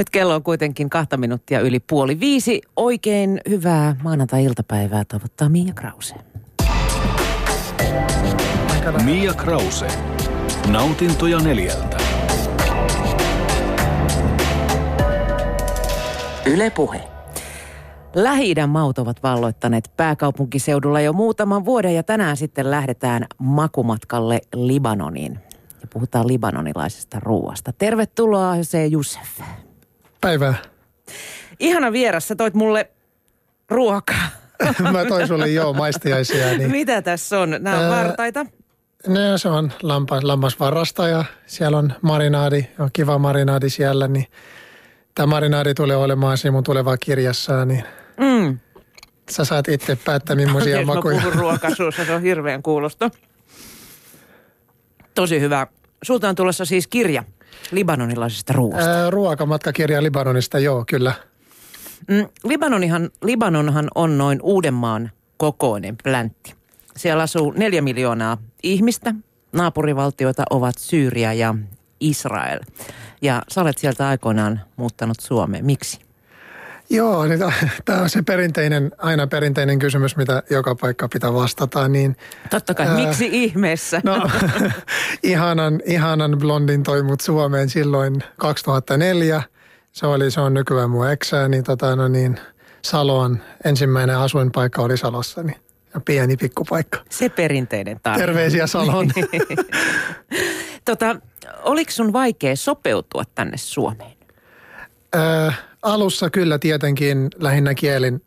Nyt kello on kuitenkin kahta minuuttia yli puoli viisi. Oikein hyvää maanantai-iltapäivää toivottaa Mia Krause. Mia Krause. Nautintoja neljältä. Yle Puhe. Lähi-idän maut ovat valloittaneet pääkaupunkiseudulla jo muutaman vuoden ja tänään sitten lähdetään makumatkalle Libanoniin. Ja puhutaan libanonilaisesta ruoasta. Tervetuloa Jose Jusef. Päivää. Ihana vieras, sä toit mulle ruokaa. Mä toin sulle joo maistiaisia. Niin. Mitä tässä on? Nämä on Ää, vartaita. No, se on lampa, lammasvarrasta ja siellä on marinaadi, on kiva marinaadi siellä, niin tämä marinaadi tulee olemaan siinä mun tulevaa kirjassa, niin Mm. sä saat itse päättää, millaisia mä makuja. puhun ruokasuussa, se on hirveän kuulosta. Tosi hyvä. Sulta on tulossa siis kirja libanonilaisesta ruoasta. Ää, ruokamatkakirja Libanonista, joo, kyllä. Mm, Libanonihan, Libanonhan on noin Uudenmaan kokoinen pläntti. Siellä asuu neljä miljoonaa ihmistä. Naapurivaltioita ovat Syyria ja Israel. Ja sä olet sieltä aikoinaan muuttanut Suomeen. Miksi? Joo, niin tämä on se perinteinen, aina perinteinen kysymys, mitä joka paikka pitää vastata, niin Totta kai, Ää, miksi ihmeessä? No, ihanan, ihanan blondin toi mut Suomeen silloin 2004. Se oli, se on nykyään mun eksää, niin, tota, no niin Saloon ensimmäinen asuinpaikka oli Salossa, niin ja pieni pikkupaikka. Se perinteinen tarina. Terveisiä Saloon. tota, oliko sun vaikea sopeutua tänne Suomeen? Ö, alussa kyllä tietenkin lähinnä kielin,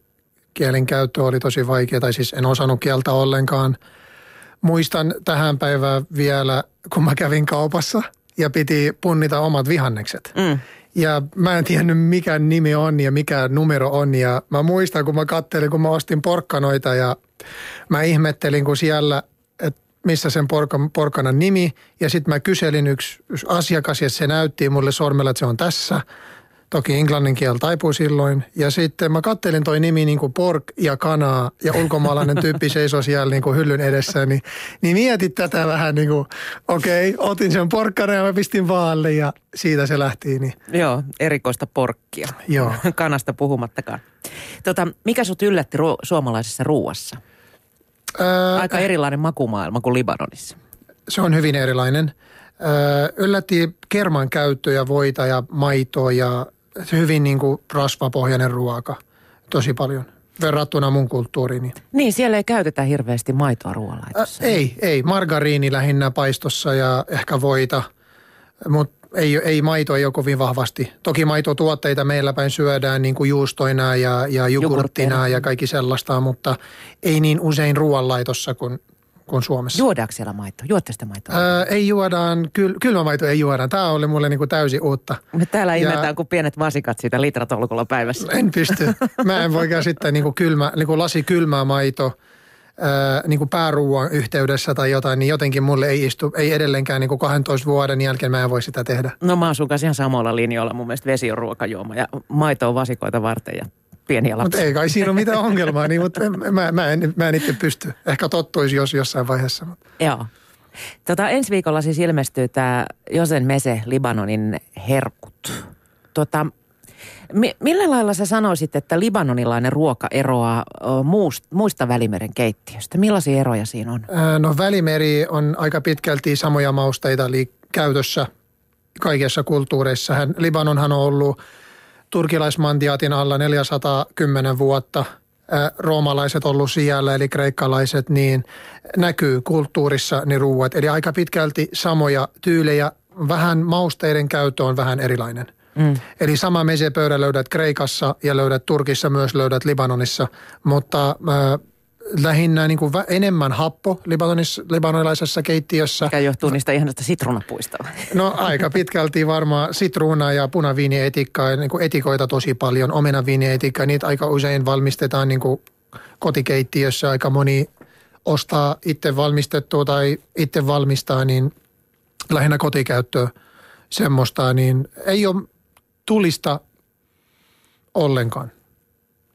kielin käyttö oli tosi vaikea, tai siis en osannut kieltä ollenkaan. Muistan tähän päivään vielä, kun mä kävin kaupassa ja piti punnita omat vihannekset. Mm. Ja mä en tiennyt mikä nimi on ja mikä numero on ja mä muistan kun mä kattelin, kun mä ostin porkkanoita ja mä ihmettelin kun siellä, että missä sen porkan, porkanan nimi ja sitten mä kyselin yksi, yksi asiakas ja se näytti mulle sormella, että se on tässä. Toki englannin kielä taipui silloin. Ja sitten mä kattelin toi nimi niin kuin pork ja kanaa ja ulkomaalainen tyyppi seisoi siellä niin kuin hyllyn edessä. Niin, niin mietit tätä vähän niin kuin, okei, okay, otin sen porkkana ja mä pistin vaalle ja siitä se lähti. Niin Joo, erikoista porkkia. Joo. Kanasta puhumattakaan. Tota, mikä sut yllätti ruo- suomalaisessa ruuassa? Öö, Aika erilainen makumaailma kuin Libanonissa. se on hyvin erilainen. Öö, yllätti kerman käyttö ja voita ja maitoa ja hyvin niin kuin rasvapohjainen ruoka. Tosi paljon verrattuna mun kulttuuriini. Niin, siellä ei käytetä hirveästi maitoa ruoanlaitossa. Ä, ei, ei. Margariini lähinnä paistossa ja ehkä voita, mutta ei, ei maito ei ole kovin vahvasti. Toki maitotuotteita meillä päin syödään niin kuin juustoina ja, ja jogurttina ja kaikki sellaista, mutta ei niin usein ruoanlaitossa kuin, kuin Suomessa. Juodaanko siellä maitoa? Juotte sitä maitoa? Ää, ei juodaan, kyl, kylmämaito ei juodaan. Tämä oli mulle niinku täysin uutta. Me täällä ja- imetään kuin pienet vasikat siitä litratolkulla päivässä. En pysty. Mä en voi käsittää niinku kylmä, niinku lasi kylmää maito ää, niinku pääruuan yhteydessä tai jotain, niin jotenkin mulle ei istu, ei edelleenkään niinku 12 vuoden jälkeen mä en voi sitä tehdä. No mä asun kanssa ihan samalla linjoilla. Mun mielestä vesi on ruokajuoma ja maito on vasikoita varten ja pieniä Mutta lapsia. ei kai siinä ole mitään ongelmaa, niin, mutta mä, mä, en, mä en itse pysty. Ehkä tottuisi jos jossain vaiheessa. Mutta. Joo. Tota, ensi viikolla siis ilmestyy tämä Josen Mese, Libanonin herkut. Tota, mi- millä lailla sä sanoisit, että libanonilainen ruoka eroaa muust, muista Välimeren keittiöstä? Millaisia eroja siinä on? No Välimeri on aika pitkälti samoja mausteita eli käytössä kaikissa kulttuureissa. Hän, Libanonhan on ollut turkilaismantiaatin alla 410 vuotta. Roomalaiset ollut siellä eli kreikkalaiset, niin näkyy kulttuurissa ne ruuat. Eli aika pitkälti samoja tyylejä. Vähän mausteiden käyttö on vähän erilainen. Mm. Eli sama mesepöydä löydät Kreikassa ja löydät Turkissa, myös löydät Libanonissa, mutta äh, lähinnä niin kuin enemmän happo libanonilaisessa keittiössä. Mikä johtuu niistä ihanasta sitruunapuista? No aika pitkälti varmaan sitruunaa ja punaviinietikkaa, niin kuin etikoita tosi paljon, omenaviinietikkaa, niitä aika usein valmistetaan niin kuin kotikeittiössä. Aika moni ostaa itse valmistettua tai itse valmistaa, niin lähinnä kotikäyttöä semmoista, niin ei ole tulista ollenkaan.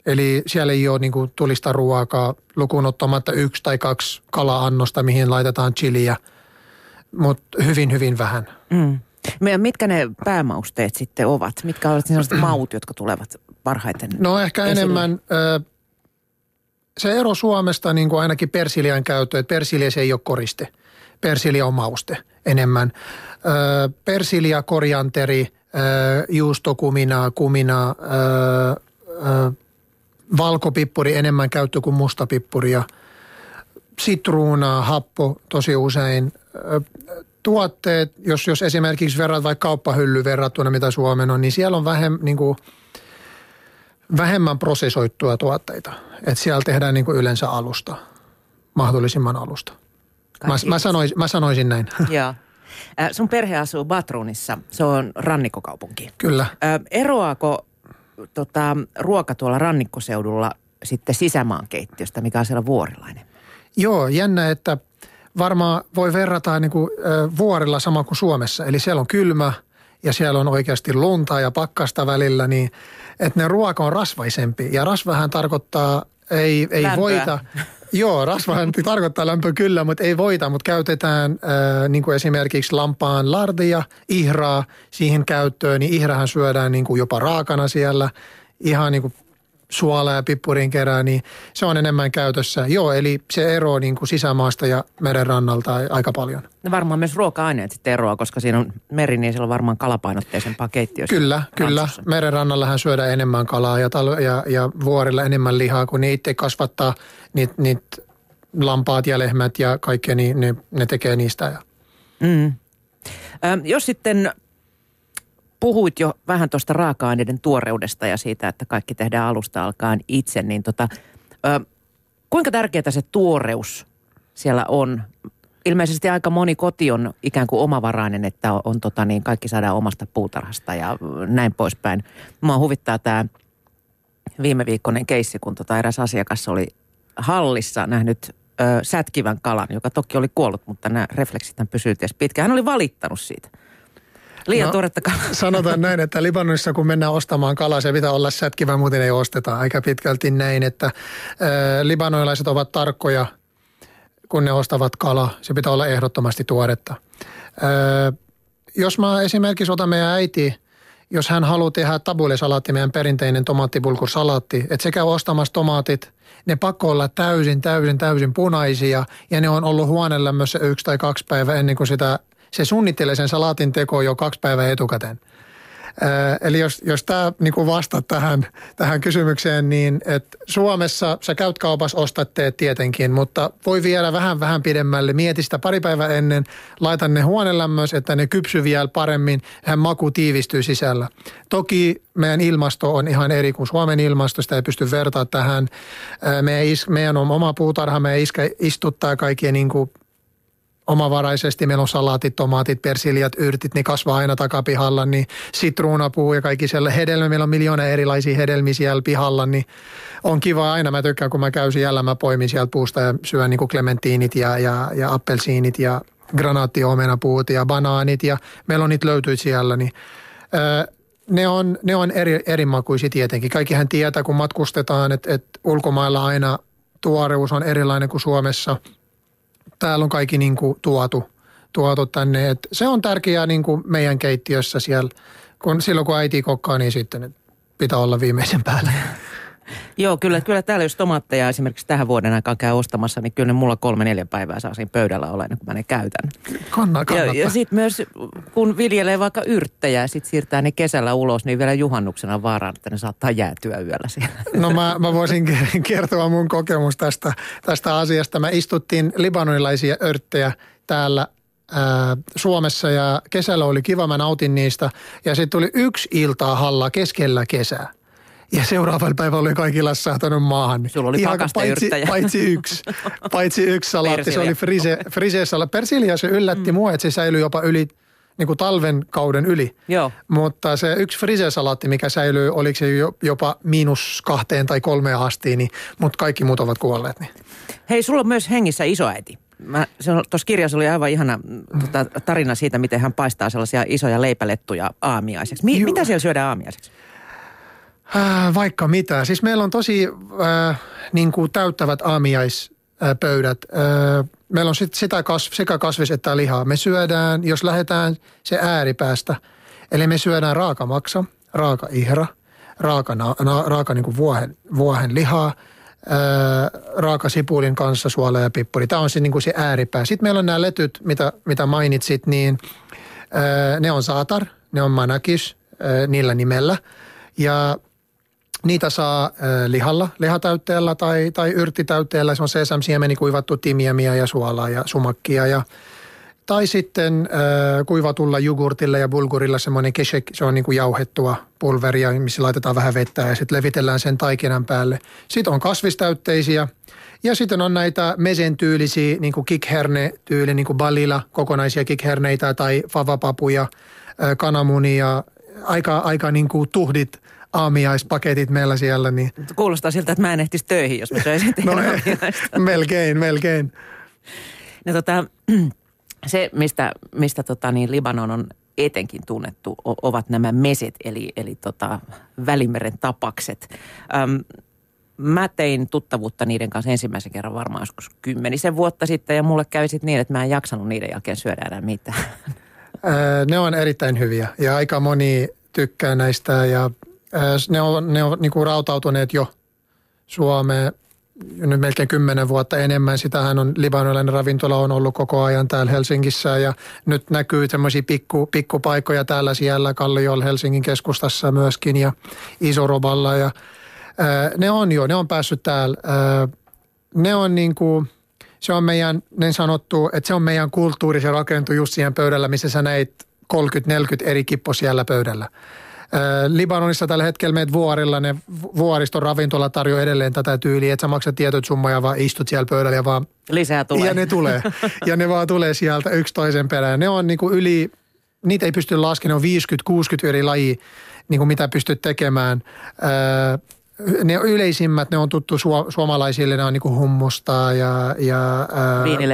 Eli siellä ei ole niin kuin tulista ruokaa lukuun ottamatta yksi tai kaksi kala-annosta, mihin laitetaan chiliä, mutta hyvin, hyvin vähän. Mm. Mitkä ne päämausteet sitten ovat? Mitkä ovat sellaiset maut, jotka tulevat parhaiten No ehkä esille? enemmän... se ero Suomesta niin kuin ainakin persilian käyttö, että persilia se ei ole koriste. Persilia on mauste enemmän. Persilia, korianteri, juustokumina, kumina, valkopippuri enemmän käyttö kuin mustapippuri ja sitruunaa, happo tosi usein. Tuotteet, jos, jos esimerkiksi verrat vaikka kauppahylly verrattuna mitä Suomen on, niin siellä on vähem, niin kuin, vähemmän prosessoittua tuotteita. Että siellä tehdään niin kuin yleensä alusta, mahdollisimman alusta. Mä, mä, sanois, mä sanoisin näin. Joo. Sun perhe asuu Batrunissa, se on rannikkokaupunki. Kyllä. Äh, eroaako tota, ruoka tuolla rannikkoseudulla sitten sisämaan keittiöstä, mikä on siellä vuorilainen? Joo, jännä, että varmaan voi verrata niin kuin, äh, vuorilla sama kuin Suomessa. Eli siellä on kylmä ja siellä on oikeasti lunta ja pakkasta välillä, niin että ne ruoka on rasvaisempi. Ja rasvahan tarkoittaa ei, ei voita. Joo, rasvahan tarkoittaa lämpö kyllä, mutta ei voita, mutta käytetään äh, niin kuin esimerkiksi lampaan lardia, ihraa siihen käyttöön, niin ihrahan syödään niin kuin jopa raakana siellä, ihan niin kuin suola ja pippurin kerää, niin se on enemmän käytössä. Joo, eli se eroaa niin kuin sisämaasta ja merenrannalta aika paljon. No varmaan myös ruoka-aineet sitten eroaa, koska siinä on meri, niin siellä on varmaan kalapainotteisempaa keittiössä. Kyllä, kyllä. Merenrannallahan syödään enemmän kalaa ja, talo, ja, ja vuorilla enemmän lihaa, kun ne itse kasvattaa niitä niit lampaat ja lehmät ja kaikkea, niin ne, ne tekee niistä. Mm. Ö, jos sitten puhuit jo vähän tuosta raaka-aineiden tuoreudesta ja siitä, että kaikki tehdään alusta alkaen itse, niin tota, ö, kuinka tärkeää se tuoreus siellä on? Ilmeisesti aika moni koti on ikään kuin omavarainen, että on, on tota niin, kaikki saadaan omasta puutarhasta ja näin poispäin. Mua huvittaa tämä viime viikkoinen keissi, kun tota eräs asiakas oli hallissa nähnyt ö, sätkivän kalan, joka toki oli kuollut, mutta nämä refleksit edes pitkään. Hän oli valittanut siitä. Liian no, tuoretta kalaa. Sanotaan näin, että Libanonissa kun mennään ostamaan kalaa, se pitää olla sätkivä, muuten ei osteta. Aika pitkälti näin, että äh, libanonilaiset ovat tarkkoja, kun ne ostavat kalaa. Se pitää olla ehdottomasti tuoretta. Äh, jos mä esimerkiksi otan meidän äiti, jos hän haluaa tehdä tabulesalaatti, meidän perinteinen tomaattipulkursalaatti, että se käy ostamassa tomaatit, ne pakko olla täysin, täysin, täysin punaisia ja ne on ollut huonelämmössä yksi tai kaksi päivää ennen kuin sitä se suunnittelee sen salaatin teko jo kaksi päivää etukäteen. Eli jos, jos tämä niin vastaa tähän, tähän kysymykseen, niin että Suomessa sä käyt kaupassa, ostat teet tietenkin, mutta voi vielä vähän vähän pidemmälle. Mieti sitä pari päivää ennen, laitan ne huonelämmössä, että ne kypsy vielä paremmin, hän maku tiivistyy sisällä. Toki meidän ilmasto on ihan eri kuin Suomen ilmasto, sitä ei pysty vertaa tähän. Meidän, is, meidän on oma puutarha, meidän iskä istuttaa kaikkia niin kuin omavaraisesti. Meillä on salaatit, tomaatit, persiliat, yrtit, niin kasvaa aina takapihalla, niin sitruunapuu ja kaikki siellä hedelmä. Meillä on miljoona erilaisia hedelmiä siellä pihalla, niin on kiva aina. Mä tykkään, kun mä käyn siellä, mä poimin sieltä puusta ja syön niin kuin clementiinit ja, ja, ja appelsiinit ja granaattiomenapuut ja banaanit ja meillä on niitä löytyy siellä, niin öö, ne on, ne on eri, erimakuisia tietenkin. Kaikkihan tietää, kun matkustetaan, että, että ulkomailla aina tuoreus on erilainen kuin Suomessa – täällä on kaikki niin kuin tuotu, tuotu tänne. Et se on tärkeää niin kuin meidän keittiössä siellä. Kun, silloin kun äiti kokkaa, niin sitten pitää olla viimeisen päällä. Joo, kyllä, kyllä täällä jos tomaatteja esimerkiksi tähän vuoden aikaan käy ostamassa, niin kyllä ne mulla kolme neljä päivää saa siinä pöydällä olla ennen kuin mä ne käytän. Kanna, kannattaa. Ja, ja sitten myös kun viljelee vaikka yrttejä ja sitten siirtää ne kesällä ulos, niin vielä juhannuksena vaaraan, että ne saattaa jäätyä yöllä siellä. No mä, mä voisin kertoa mun kokemus tästä, tästä asiasta. Mä istuttiin libanonilaisia örttejä täällä ää, Suomessa ja kesällä oli kiva, mä nautin niistä. Ja sitten tuli yksi iltaa halla keskellä kesää. Ja seuraavalla päivällä oli kaikilla saatanut maahan. Sulla oli Ihan paitsi, paitsi yksi, paitsi yksi salaatti. Se oli frise, frise salaatti. Persilia se yllätti mm. mua, että se säilyi jopa yli niin kuin talven kauden yli. Joo. Mutta se yksi frise-salaatti, mikä säilyy, oliko se jopa miinus kahteen tai kolmeen asti, niin, mutta kaikki muut ovat kuolleet. Niin. Hei, sulla on myös hengissä isoäiti. Tuossa kirjassa oli aivan ihana tota, tarina siitä, miten hän paistaa sellaisia isoja leipälettuja aamiaiseksi. Mi- mitä siellä syödään aamiaiseksi? Äh, vaikka mitä. Siis meillä on tosi äh, niin kuin täyttävät aamiais ää, pöydät. Ää, meillä on sit sitä kasv, sekä kasvis että lihaa. Me syödään, jos lähdetään se ääripäästä, eli me syödään raakamaksa, raaka ihra, raaka, na, na, raaka niin kuin vuohen, vuohen lihaa, ää, raaka sipulin kanssa suola ja pippuri. Tämä on se, niin kuin se ääripää. Sitten meillä on nämä letyt, mitä, mitä mainitsit, niin ää, ne on saatar, ne on manakis ää, niillä nimellä. Ja Niitä saa lihalla, lihatäytteellä tai, tai yrttitäytteellä. Se on sesamsiemeni, kuivattu timiemiä ja suolaa ja sumakkia. Ja, tai sitten äh, kuivatulla jogurtilla ja bulgurilla semmoinen keshek, se on niin kuin jauhettua pulveria, missä laitetaan vähän vettä ja sitten levitellään sen taikinan päälle. Sitten on kasvistäytteisiä ja sitten on näitä mesen tyylisiä, niin kuin kikherne-tyyli, niin kuin balila, kokonaisia kikherneitä tai favapapuja, kananmunia, aika, aika niin kuin tuhdit – aamiaispaketit meillä siellä. Niin... Kuulostaa siltä, että mä en ehtisi töihin, jos mä söisin no, melkein, melkein. No tota, se, mistä, mistä tota, niin Libanon on etenkin tunnettu, ovat nämä meset, eli, eli tota, Välimeren tapakset. Öm, mä tein tuttavuutta niiden kanssa ensimmäisen kerran varmaan joskus kymmenisen vuotta sitten, ja mulle kävi sitten niin, että mä en jaksanut niiden jälkeen syödä enää mitään. ne on erittäin hyviä, ja aika moni tykkää näistä, ja ne on, ne on niin kuin rautautuneet jo Suomeen nyt melkein kymmenen vuotta enemmän. Sitähän on libanolainen ravintola on ollut koko ajan täällä Helsingissä ja nyt näkyy semmoisia pikku, pikkupaikkoja täällä siellä Kalliolla Helsingin keskustassa myöskin ja Isoroballa ja ne on jo, ne on päässyt täällä. Ää, ne on niin kuin, se on meidän, niin sanottu, että se on meidän kulttuuri, se rakentuu just siihen pöydällä, missä sä näit 30-40 eri kippo siellä pöydällä. Libanonissa tällä hetkellä meet vuorilla, ne vuoriston ravintola tarjoaa edelleen tätä tyyliä, että sä maksat tietyt summa vaan istut siellä pöydällä ja vaan... Lisää tulee. Ja ne tulee. ja ne vaan tulee sieltä yksi toisen perään. Ne on niinku yli, niitä ei pysty laskemaan, ne on 50-60 eri lajia, niin kuin mitä pystyt tekemään. ne yleisimmät, ne on tuttu suomalaisille, ne on niinku hummusta ja, ja,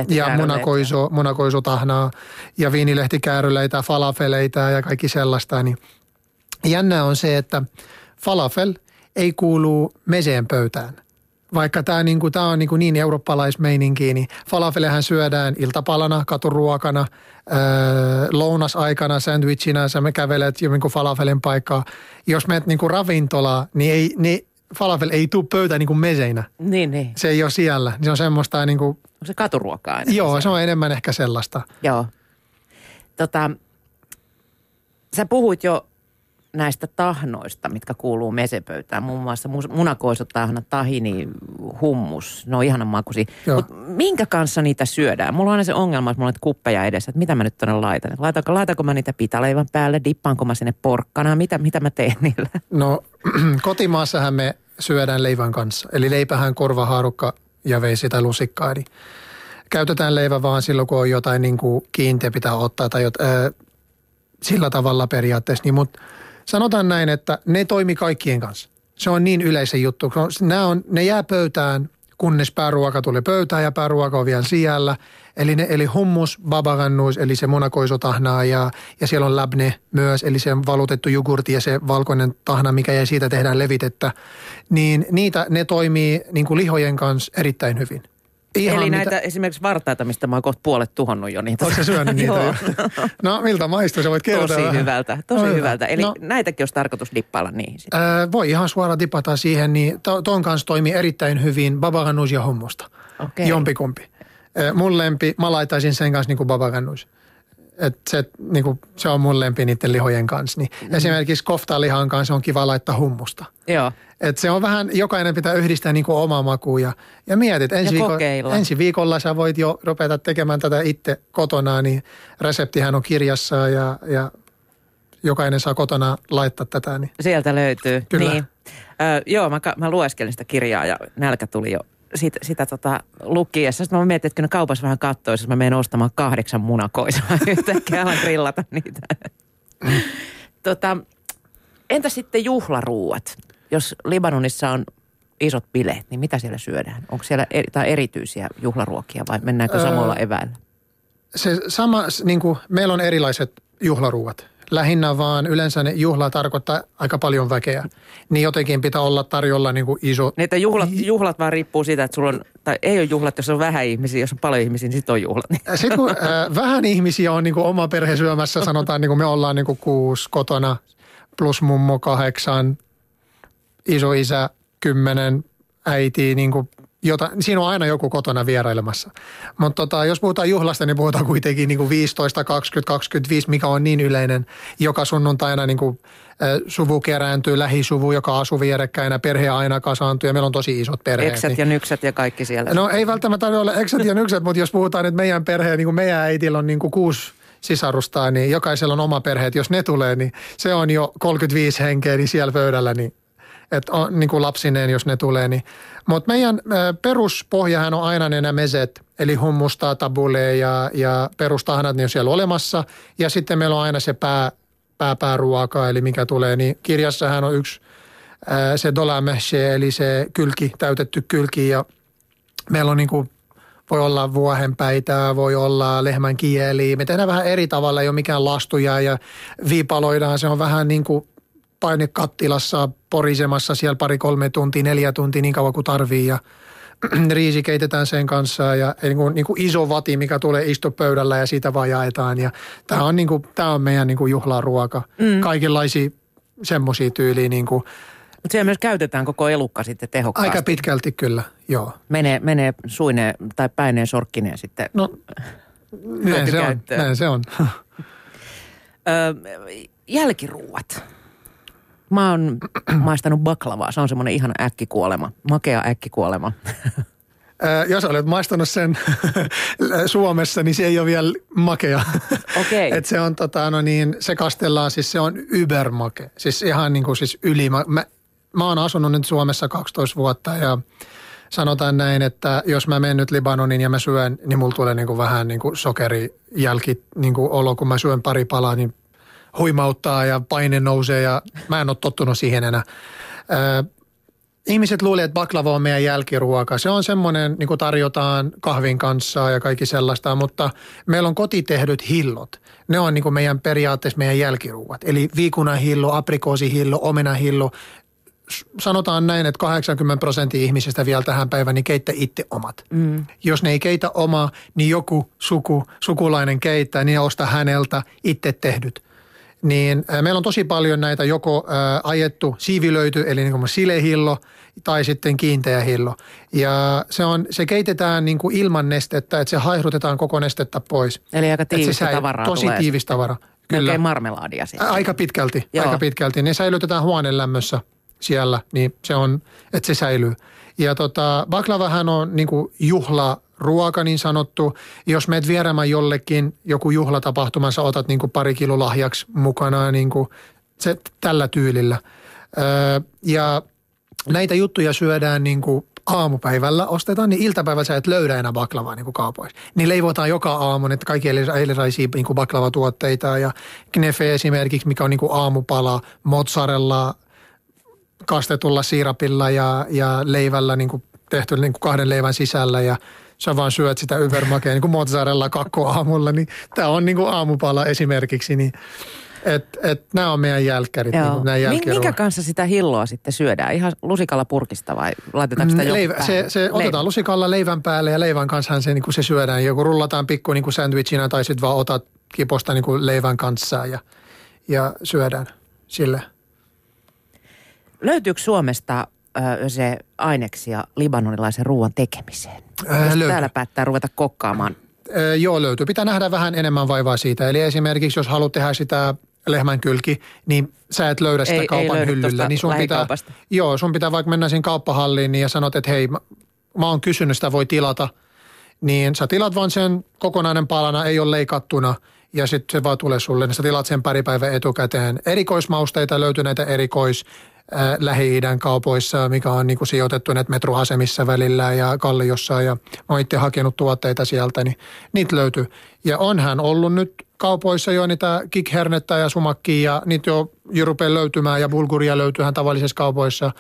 ja munakoiso, munakoisotahnaa ja viinilehtikääryleitä, falafeleita ja kaikki sellaista, niin – Jännä on se, että falafel ei kuulu meseen pöytään. Vaikka tämä niinku, tää on niinku niin eurooppalaismeininki, niin falafelehän syödään iltapalana, katuruokana, öö, lounasaikana, sandwichina, sä me kävelet niinku falafelin paikkaa. Jos menet niinku ravintolaan, niin ei, niin falafel ei tule pöytään niinku meseinä. Niin, niin. Se ei ole siellä. Se on semmoista niinku... On se katuruokaa Joo, se on enemmän ehkä sellaista. Joo. Tota, sä puhuit jo näistä tahnoista, mitkä kuuluu mesepöytään, muun muassa munakoisotahna, tahini, hummus, ne on ihanan makusi. Mutta minkä kanssa niitä syödään? Mulla on aina se ongelma, että mulla on kuppeja edessä, että mitä mä nyt tonne laitan. Laitanko, laitanko mä niitä pitaleivän päälle, dippaanko mä sinne porkkana, mitä, mitä mä teen niillä? No kotimaassahan me syödään leivän kanssa. Eli leipähän korvahaarukka ja veisi tai lusikkaa. Niin käytetään leivä vaan silloin, kun on jotain niin kuin kiinteä pitää ottaa tai jot, ää, sillä tavalla periaatteessa. Niin, mutta sanotaan näin, että ne toimi kaikkien kanssa. Se on niin yleisen juttu. Nämä on, ne jää pöytään, kunnes pääruoka tulee pöytään ja pääruoka on vielä siellä. Eli, ne, eli hummus, babagannus, eli se monakoisotahnaa ja, ja siellä on labne myös, eli se valutettu jogurtti ja se valkoinen tahna, mikä jäi siitä tehdään levitettä. Niin niitä, ne toimii niin kuin lihojen kanssa erittäin hyvin. Ihan Eli näitä mitä... esimerkiksi vartaita, mistä mä oon kohta puolet tuhonnut jo niitä. Oletko syönyt niitä jo? No miltä maistuu, sä voit kertoa Tosi vähän. hyvältä, tosi no, hyvältä. Eli no, näitäkin olisi tarkoitus dippailla niihin sitten. Äh, voi ihan suoraan dipata siihen, niin to, ton kanssa toimii erittäin hyvin babaganus ja hummusta. Okay. Jompikumpi. Äh, mun lempi, mä laitaisin sen kanssa niin kuin babaganus. Et se, niin kuin, se on mun lempi niiden lihojen kanssa. Niin mm. Esimerkiksi koftalihan kanssa on kiva laittaa hummusta. Joo. Et se on vähän, jokainen pitää yhdistää niin kuin omaa makuun ja, ja mietit, ensi, ja viikolla, ensi viikolla sä voit jo rupeta tekemään tätä itse kotona, niin reseptihän on kirjassa ja, ja jokainen saa kotona laittaa tätä. Niin. Sieltä löytyy. Kyllä. Niin. Ö, joo, mä, mä lueskelin sitä kirjaa ja nälkä tuli jo sitä, sitä tota, lukiessa. Sitten mä mietin, että kyllä kaupassa vähän katsoisi, jos mä menen ostamaan kahdeksan munakoisaa yhtäkkiä alan grillata niitä. tota, entä sitten juhlaruuat? Jos Libanonissa on isot bileet, niin mitä siellä syödään? Onko siellä eri, tai erityisiä juhlaruokia vai mennäänkö öö, samalla eväillä? Se sama, niin kuin, meillä on erilaiset juhlaruuat lähinnä vaan yleensä ne juhla tarkoittaa aika paljon väkeä. Niin jotenkin pitää olla tarjolla niin kuin iso... Niin, että juhlat, juhlat vaan riippuu siitä, että sulla on, tai ei ole juhlat, jos on vähän ihmisiä, jos on paljon ihmisiä, niin sitten on juhlat. Sitten kun äh, vähän ihmisiä on niin kuin oma perhe syömässä, sanotaan niin kuin me ollaan niin kuin kuusi kotona, plus mummo kahdeksan, isoisä kymmenen, äiti niin kuin jota, siinä on aina joku kotona vierailemassa. Mutta tota, jos puhutaan juhlasta, niin puhutaan kuitenkin niin kuin 15, 20, 25, mikä on niin yleinen. Joka sunnuntaina niin kuin, äh, suvu kerääntyy, lähisuvu, joka asuu vierekkäin, perhe aina kasaantuu ja meillä on tosi isot perheet. Eksät niin. ja nyksät ja kaikki siellä. No ei välttämättä ole eksät ja nyksät, mutta jos puhutaan, että meidän perhe, niin kuin meidän äitillä on niin kuin kuusi sisarustaa, niin jokaisella on oma perhe. Jos ne tulee, niin se on jo 35 henkeä niin siellä pöydällä, niin että on niin kuin lapsineen, jos ne tulee. Niin. Mutta meidän peruspohjahan on aina nämä meset, eli hummusta, tabule ja, ja perustahanat, niin on siellä olemassa. Ja sitten meillä on aina se pää, pää, pääruoka, eli mikä tulee. Niin kirjassahan on yksi se dolamehse, eli se kylki, täytetty kylki ja meillä on niin kuin voi olla vuohenpäitä, voi olla lehmän kieli. Me tehdään vähän eri tavalla, ei ole mikään lastuja ja viipaloidaan. Se on vähän niin kuin painekattilassa porisemassa siellä pari-kolme tuntia, neljä tuntia niin kauan kuin tarvii ja riisi keitetään sen kanssa ja niin kuin, niin kuin iso vati, mikä tulee istopöydällä ja siitä vaan jaetaan. Ja tämä on, niin kuin, tämä on meidän niin kuin juhlaruoka. Mm. Kaikenlaisia semmoisia tyyliä niin kuin, mutta siellä myös käytetään koko elukka sitten tehokkaasti. Aika pitkälti kyllä, joo. Menee, menee suineen tai päineen sorkkineen sitten. No, näin se on, näin se on. Ö, jälkiruuat. Mä oon maistanut baklavaa. Se on semmoinen ihana äkkikuolema, makea äkkikuolema. jos olet maistanut sen Suomessa, niin se ei ole vielä makea. Okei. Okay. Et se on tota, no niin, se kastellaan, siis se on ybermake. Siis ihan niin kuin siis yli. Mä, mä, mä oon asunut nyt Suomessa 12 vuotta ja sanotaan näin, että jos mä menen nyt Libanonin ja mä syön, niin mulla tulee niin kuin vähän niin kuin sokerijälki niin kuin olo, kun mä syön pari palaa, niin huimauttaa ja paine nousee ja mä en ole tottunut siihen enää. Ö, ihmiset luulee, että baklava on meidän jälkiruoka. Se on semmoinen, niin kuin tarjotaan kahvin kanssa ja kaikki sellaista, mutta meillä on kotitehdyt hillot. Ne on niin kuin meidän periaatteessa meidän jälkiruuat. Eli viikunahillo, aprikoosihillo, omenahillo. Sanotaan näin, että 80 prosenttia ihmisistä vielä tähän päivään niin keittä itse omat. Mm. Jos ne ei keitä omaa, niin joku suku, sukulainen keittää, niin osta häneltä itse tehdyt niin meillä on tosi paljon näitä joko ää, ajettu siivilöity, eli niin kuin silehillo, tai sitten kiinteä hillo. Ja se, on, se keitetään niin kuin ilman nestettä, että se haihdutetaan koko nestettä pois. Eli aika tiivistä tavaraa Tosi tulee tiivis tavara. Kyllä. Melkein marmelaadia sitten. Aika pitkälti, Joo. aika pitkälti. Ne säilytetään huoneen lämmössä siellä, niin se on, että se säilyy. Ja tota, baklavahan on niin kuin juhla ruoka niin sanottu. Jos meet vieraamaan jollekin joku juhlatapahtumassa, otat niin kuin pari kilo lahjaksi mukana niin kuin se, tällä tyylillä. Öö, ja näitä juttuja syödään niin kuin aamupäivällä ostetaan, niin iltapäivällä sä et löydä enää baklavaa niin kaupoissa. Niin leivotaan joka aamu, että kaikki erilaisia niin baklavatuotteita ja knefe esimerkiksi, mikä on niin kuin aamupala, mozzarella, kastetulla siirapilla ja, ja leivällä niin kuin tehty niin kuin kahden leivän sisällä ja sä vaan syöt sitä yvermakea niin kuin mozzarella kakko aamulla, niin tämä on niin kuin aamupala esimerkiksi, niin et, et nämä on meidän jälkkärit. Niin nämä Minkä kanssa sitä hilloa sitten syödään? Ihan lusikalla purkista vai laitetaanko sitä mm, Leivä, se, se Leivä. otetaan lusikalla leivän päälle ja leivän kanssa se, niin kuin se syödään. Joku rullataan pikku niin kuin sandwichina tai sitten vaan otat kiposta niin kuin leivän kanssa ja, ja syödään sille. Löytyykö Suomesta se aineksia libanonilaisen ruoan tekemiseen? Ää, jos täällä päättää ruveta kokkaamaan. Ää, joo, löytyy. Pitää nähdä vähän enemmän vaivaa siitä. Eli esimerkiksi jos haluat tehdä sitä lehmän kylki, niin sä et löydä sitä ei, kaupan ei hyllyllä. Niin sun pitää, joo, sun pitää vaikka mennä siinä kauppahalliin niin ja sanot, että hei, mä, mä oon kysynyt, sitä voi tilata. Niin sä tilat vaan sen kokonainen palana, ei ole leikattuna ja sitten se vaan tulee sulle. Niin sä tilat sen pari päivää etukäteen. Erikoismausteita löytyy näitä erikois Lähi-idän kaupoissa, mikä on niin kuin sijoitettu näitä metroasemissa välillä ja Kalliossa ja mä oon itse hakenut tuotteita sieltä, niin niitä löytyy. Ja onhan ollut nyt kaupoissa jo niitä kikhernettä ja sumakkia ja niitä jo, jo rupeaa löytymään ja bulguria löytyyhän tavallisissa kaupoissa.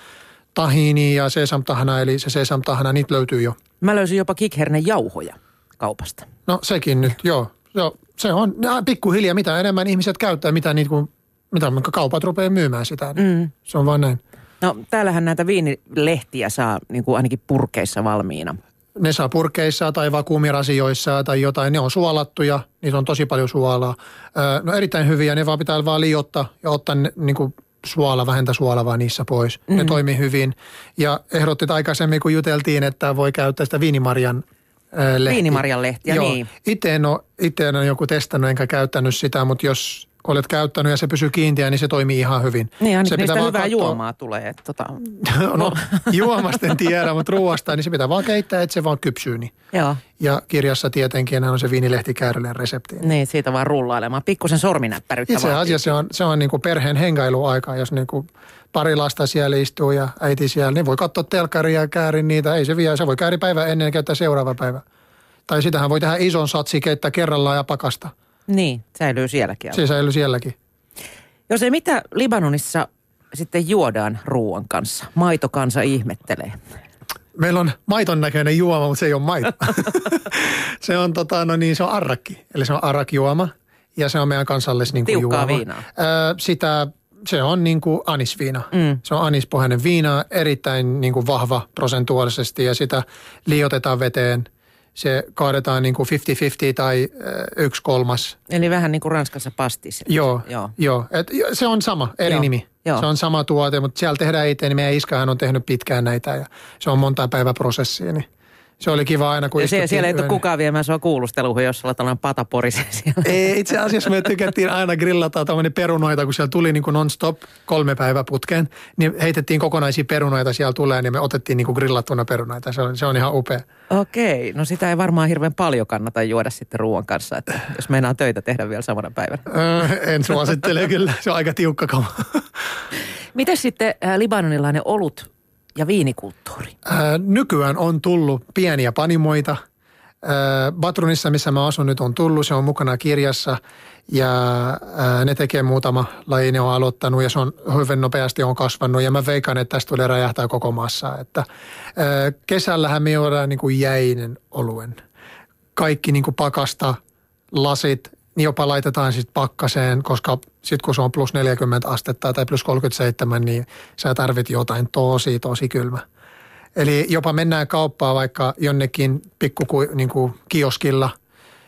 Tahini ja sesamtahana, eli se sesamtahana, niitä löytyy jo. Mä löysin jopa kikherne jauhoja kaupasta. No sekin nyt, joo. joo se on pikkuhiljaa, mitä enemmän ihmiset käyttää, mitä, niin kuin, mitä kaupat rupeaa myymään sitä. Niin Mm. Se on vaan näin. No täällähän näitä viinilehtiä saa niin kuin ainakin purkeissa valmiina. Ne saa purkeissa tai vakuumirasioissa tai jotain. Ne on suolattuja, niitä on tosi paljon suolaa. Öö, no erittäin hyviä, ne vaan pitää vaan liottaa ja ottaa ne, niin kuin suola, vähentä suolavaa niissä pois. Mm. Ne toimii hyvin. Ja ehdottit aikaisemmin, kun juteltiin, että voi käyttää sitä viinimarjan lehtiä. Viinimarjan lehtiä, Joo. niin. Itse en, ole, itse en ole joku testannut enkä käyttänyt sitä, mutta jos olet käyttänyt ja se pysyy kiinteä, niin se toimii ihan hyvin. Niin, ainakin se vaan hyvää katsoa- juomaa tulee. Että tota, no, juomasta en tiedä, mutta ruoasta, niin se pitää vaan keittää, että se vaan kypsyy. Niin. joo, Ja kirjassa tietenkin on se viinilehtikääröllinen resepti. niin siitä vaan rullailemaan. Pikkusen sorminäppäryyttä Itse asiassa se on, se on niin kuin perheen henkailuaika, jos niin kuin pari lasta siellä istuu ja äiti siellä, niin voi katsoa telkkaria ja kääri niitä. Ei se vie, se voi kääri päivä ennen ja käyttää seuraava päivä. Tai sitähän voi tehdä ison satsi, keittää kerrallaan ja pakasta. Niin, säilyy sielläkin. Se säilyy sielläkin. Jos ei mitä Libanonissa sitten juodaan ruoan kanssa. Maitokansa ihmettelee. Meillä on maiton näköinen juoma, mutta se ei ole maito. se on tota, no niin, se on arrakki. Eli se on arrakjuoma ja se on meidän kansallis niin kuin Tiukkaa juoma. viinaa. Öö, sitä, se on niin kuin anisviina. Mm. Se on anispohjainen viina, erittäin niin kuin vahva prosentuaalisesti ja sitä liiotetaan veteen. Se kaadetaan niin kuin 50-50 tai yksi kolmas. Eli vähän niin kuin Ranskassa pastis. Joo, Joo. joo. Et, se on sama, eri Joo, nimi. joo. Se on sama tuote, mutta siellä tehdään itse, niin meidän iskahan on tehnyt pitkään näitä ja se on monta päivää prosessia, niin se oli kiva aina, kun Ja siellä, siellä ei tule yön. kukaan viemään sua kuulusteluun, jos sulla tällainen pataporise siellä. Ei, itse asiassa me tykättiin aina grillata tämmöinen perunoita, kun siellä tuli niin kuin non-stop kolme päivää putkeen, niin heitettiin kokonaisia perunoita siellä tulee, niin me otettiin niin kuin grillattuna perunoita. Se on, se on ihan upea. Okei, no sitä ei varmaan hirveän paljon kannata juoda sitten ruoan kanssa, että jos meinaa töitä tehdä vielä samana päivänä. En suosittele kyllä, se on aika tiukka kama. Miten sitten libanonilainen olut ja viinikulttuuri? Ää, nykyään on tullut pieniä panimoita. Ää, Batrunissa, missä mä asun nyt, on tullut. Se on mukana kirjassa ja ää, ne tekee muutama laji. Ne on aloittanut ja se on hyvin nopeasti on kasvanut. Ja mä veikkaan, että tästä tulee räjähtää koko maassa. Että, ää, kesällähän me juodaan niin kuin jäinen oluen. Kaikki niin kuin pakasta, lasit, niin jopa laitetaan sitten pakkaseen, koska sitten kun se on plus 40 astetta tai plus 37, niin sä tarvit jotain tosi, tosi kylmä. Eli jopa mennään kauppaan vaikka jonnekin pikku niin kuin kioskilla.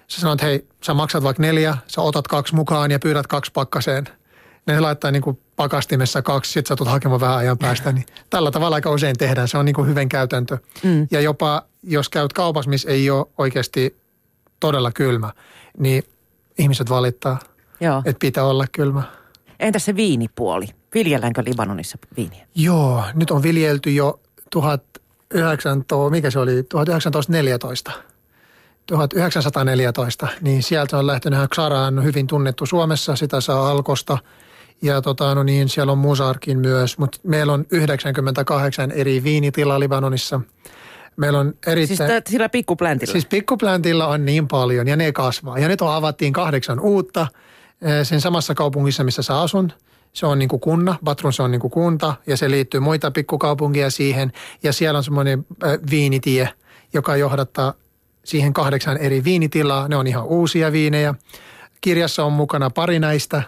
Sä sanot, hei, sä maksat vaikka neljä, sä otat kaksi mukaan ja pyydät kaksi pakkaseen. Ne laittaa niin kuin pakastimessa kaksi, sit sä tulet hakemaan vähän ajan päästä. Niin tällä tavalla aika usein tehdään, se on niin kuin hyvän käytäntö. Mm. Ja jopa jos käyt kaupassa, missä ei ole oikeasti todella kylmä, niin ihmiset valittaa, Joo. että pitää olla kylmä. Entäs se viinipuoli? Viljelläänkö Libanonissa viiniä? Joo, nyt on viljelty jo 1900, mikä se oli, 1914. 1914, niin sieltä on lähtenyt Xara on hyvin tunnettu Suomessa, sitä saa Alkosta. Ja tota, no niin, siellä on Musarkin myös, mutta meillä on 98 eri viinitilaa Libanonissa. Meillä on erittäin... Siis t- sillä pikkupläntillä? Siis pikkupläntillä on niin paljon ja ne kasvaa. Ja nyt on avattiin kahdeksan uutta sen samassa kaupungissa, missä sä asun. Se on niin kuin kunna, Batrun se on niin kuin kunta ja se liittyy muita pikkukaupunkia siihen. Ja siellä on semmoinen viinitie, joka johdattaa siihen kahdeksan eri viinitilaa. Ne on ihan uusia viinejä. Kirjassa on mukana pari näistä.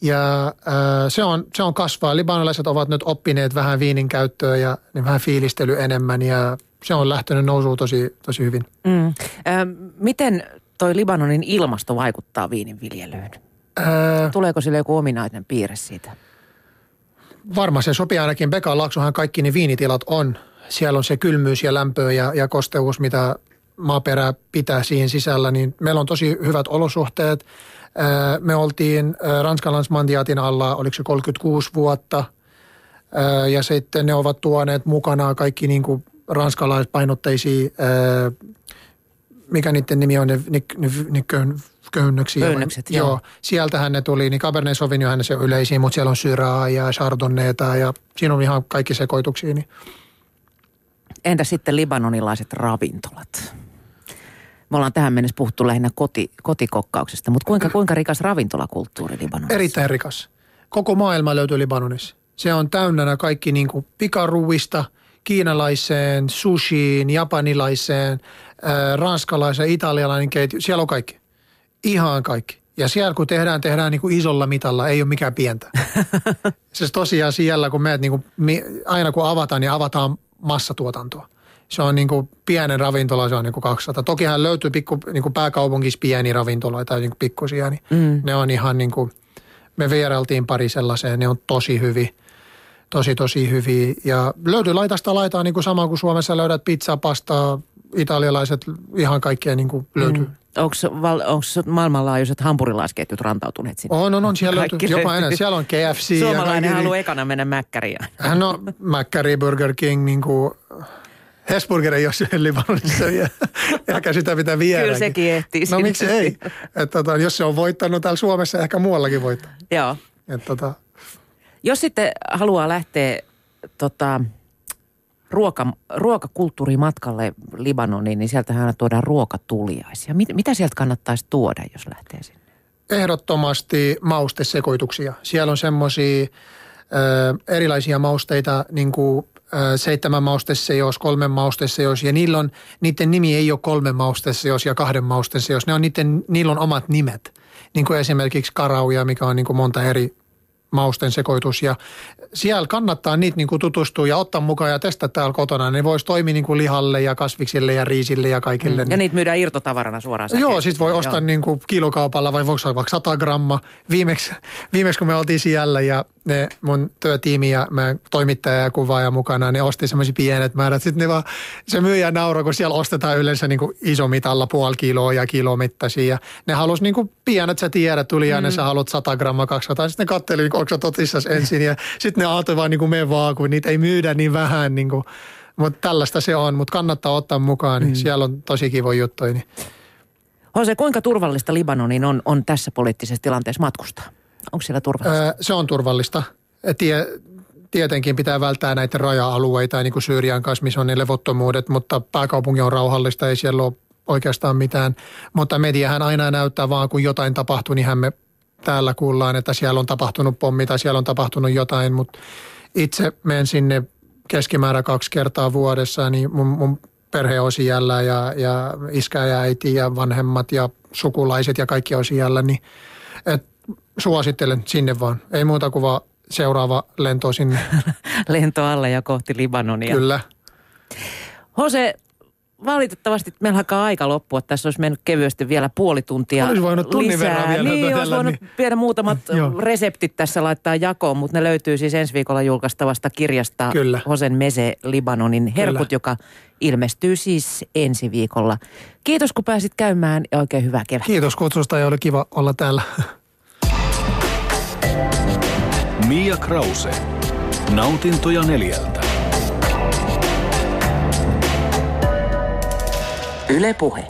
Ja äh, se, on, se on kasvaa. Libanolaiset ovat nyt oppineet vähän viinin käyttöä ja niin vähän fiilistely enemmän ja se on lähtenyt nousuun tosi, tosi hyvin. Mm. Miten toi Libanonin ilmasto vaikuttaa viininviljelyyn? Ää, Tuleeko sille joku ominainen piirre siitä? varmaan se sopii ainakin. Bekan laaksohan kaikki ne viinitilat on. Siellä on se kylmyys ja lämpö ja, ja kosteus, mitä maaperä pitää siihen sisällä. Niin meillä on tosi hyvät olosuhteet. Ää, me oltiin ää, ranskalaismandiaatin alla, oliko se 36 vuotta. Ää, ja sitten ne ovat tuoneet mukanaan kaikki niin kuin ranskalaispainotteisia, ää, mikä niiden nimi on, ne, ne, ne, ne köyn, köynnöksiä. Köynnökset, joo. joo. Sieltähän ne tuli, niin Cabernet Sauvignon se on yleisin, mutta siellä on Syraa ja Chardonnayta ja siinä on ihan kaikki sekoituksia. Niin. Entä sitten libanonilaiset ravintolat? Me ollaan tähän mennessä puhuttu lähinnä koti, kotikokkauksesta, mutta kuinka, kuinka rikas ravintolakulttuuri Libanonissa? Erittäin rikas. Koko maailma löytyy Libanonissa. Se on täynnä kaikki niin kuin pikaruuista, kiinalaiseen, sushiin, japanilaiseen, äh, ranskalaiseen, italialainen keittiö. Siellä on kaikki. Ihan kaikki. Ja siellä kun tehdään, tehdään niin kuin isolla mitalla, ei ole mikään pientä. siis tosiaan siellä, kun meet niin kuin, aina kun avataan, niin avataan massatuotantoa. Se on niin kuin pienen ravintola, se on niin kuin 200. Tokihan löytyy pikku, niin kuin pääkaupungissa pieni ravintoloita, niin kuin pikkusia, niin mm. ne on ihan niin kuin, me vierailtiin pari sellaiseen, ne on tosi hyviä tosi tosi hyviä. Ja löytyy laitasta laitaa niin kuin sama kuin Suomessa löydät pizzaa, pastaa, italialaiset, ihan kaikkea niin kuin löytyy. Mm. Onko, maailmanlaajuiset hampurilaisketjut rantautuneet sinne? On, on, on. Siellä löytyy jopa enää. Siellä on KFC. Suomalainen ja haluaa ekana mennä Mäkkäriin. No, Mäkkäri, Burger King, niin kuin Hesburger ei ole siellä Libanonissa vielä. Ehkä sitä pitää viedä. Kyllä sekin ehtii. No miksi ei? Et, tota, jos se on voittanut täällä Suomessa, ehkä muuallakin voittaa. Joo. Et, tota. Jos sitten haluaa lähteä tota, ruoka, ruokakulttuurimatkalle Libanoniin, niin sieltähän tuodaan ruokatuliaisia. Mit, mitä sieltä kannattaisi tuoda, jos lähtee sinne? Ehdottomasti maustesekoituksia. Siellä on semmoisia erilaisia mausteita, niin kuin seitsemän mausteseos, kolmen mausteseos ja niillä on, niiden nimi ei ole kolmen mausteseos ja kahden mausteseos. Ne on niiden, niillä on omat nimet. Niin kuin esimerkiksi karauja, mikä on niin kuin monta eri mausten sekoitus ja siellä kannattaa niitä niin kuin tutustua ja ottaa mukaan ja testata täällä kotona. Ne voisi toimia niin kuin lihalle ja kasviksille ja riisille ja kaikille. Mm. Ja niitä myydään irtotavarana suoraan säkeen. Joo, siis voi ostaa niin kuin kilokaupalla vai voiko vaikka 100 gramma. Viimeksi, viimeksi kun me oltiin siellä ja ne mun työtiimi ja mä toimittaja ja kuvaaja mukana, ne osti semmoisia pienet määrät. Sitten ne vaan, se myyjä nauroi, kun siellä ostetaan yleensä niin kuin isomitalla puoli kiloa ja kilomittaisia. Ja ne halus niin kuin pienet, sä tiedät, tuli mm. sä haluat 100 grammaa, 200. Sitten ne katteli, onko sä totissas ensin. Ja sitten ne ajattoi vaan niin kuin me vaan, kun niitä ei myydä niin vähän. Niin kuin. Mutta tällaista se on, mutta kannattaa ottaa mukaan. Niin mm. Siellä on tosi kivo juttu. Niin. Jose, kuinka turvallista Libanonin on, on tässä poliittisessa tilanteessa matkustaa? Onko siellä turvallista? Öö, se on turvallista. Tie, tietenkin pitää välttää näitä raja-alueita, niin kuin Syyrian kanssa, missä on ne levottomuudet, mutta pääkaupunki on rauhallista, ei siellä ole oikeastaan mitään. Mutta mediahan aina näyttää vaan, kun jotain tapahtuu, niin me täällä kuullaan, että siellä on tapahtunut pommi tai siellä on tapahtunut jotain, mutta itse menen sinne keskimäärä kaksi kertaa vuodessa, niin mun, mun perhe on siellä ja, ja iskä ja äiti ja vanhemmat ja sukulaiset ja kaikki on siellä, niin et suosittelen sinne vaan. Ei muuta kuin vaan seuraava lento sinne. lento alle ja kohti Libanonia. Kyllä. Jose, valitettavasti meillä alkaa aika loppua. Tässä olisi mennyt kevyesti vielä puoli tuntia Olisi voinut tunnin lisää. verran vielä Niin, olisi voinut niin. viedä muutamat reseptit tässä laittaa jakoon, mutta ne löytyy siis ensi viikolla julkaistavasta kirjasta Kyllä. Hosen Mese Libanonin herkut, Kyllä. joka ilmestyy siis ensi viikolla. Kiitos kun pääsit käymään ja oikein hyvää kevättä. Kiitos kutsusta ja oli kiva olla täällä. Mia Krause. Nautintoja neljältä. Yle Puhe.